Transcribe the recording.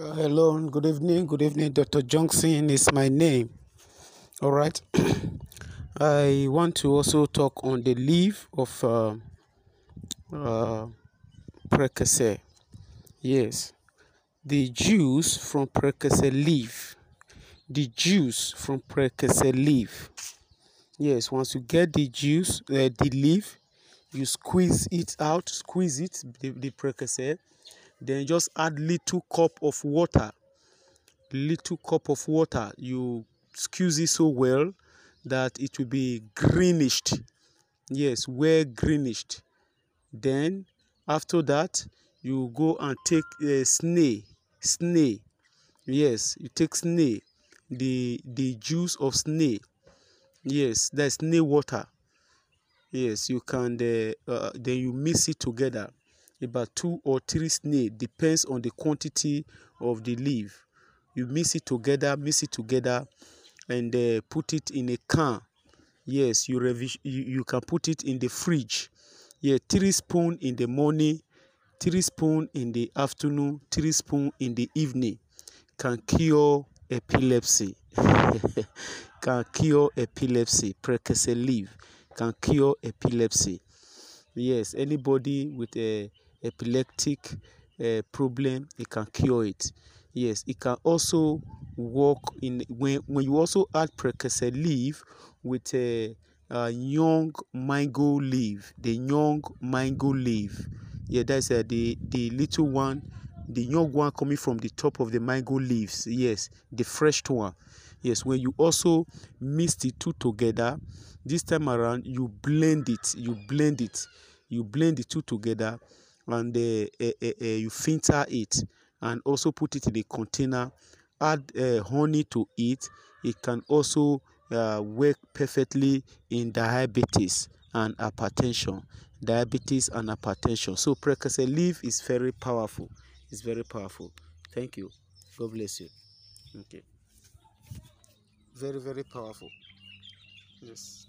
Uh, hello, and good evening. Good evening, Dr. Johnson is my name. All right. I want to also talk on the leaf of uh, uh, Precursor. Yes, the juice from Precursor leaf. The juice from Precursor leaf. Yes, once you get the juice, uh, the leaf, you squeeze it out, squeeze it, the, the precursor, then just add little cup of water. Little cup of water. You squeeze it so well that it will be greenish yes well greenish then after that you go and take a uh, snail snail. Yes you take snail. The the juice of snail. Yes that's snail water. Yes you can uh, uh, then you mix it together about two or three snail depends on the quantity of the leaf. You mix it together mix it together and uh, put it in a can. Yes you, you you can put it in the fridge. Yeah three spoon in the morning three spoon in the afternoon three spoon in the evening can cure epilepsy. Can cure epilepsy. Precursor leaf can cure epilepsy. Yes anybody with a epileptic uh, problem it can cure it. Yes it can also work in when when you also add precursor leaf with a, a young mango leaf the young mango leaf. Yeah that's uh, the the little one the young one coming from the top of the mango leaves. Yes the fresh one. Yes when you also mix the two together this time around you blend it you blend it you blend the two together and uh, uh, uh, you filter it and also put it in a container. Add honey to it. It can also work perfectly in diabetes and hypertension. Diabetes and hypertension. So precursor leaf is very powerful. It's very powerful. Thank you. God bless you. Okay. Very very powerful. Yes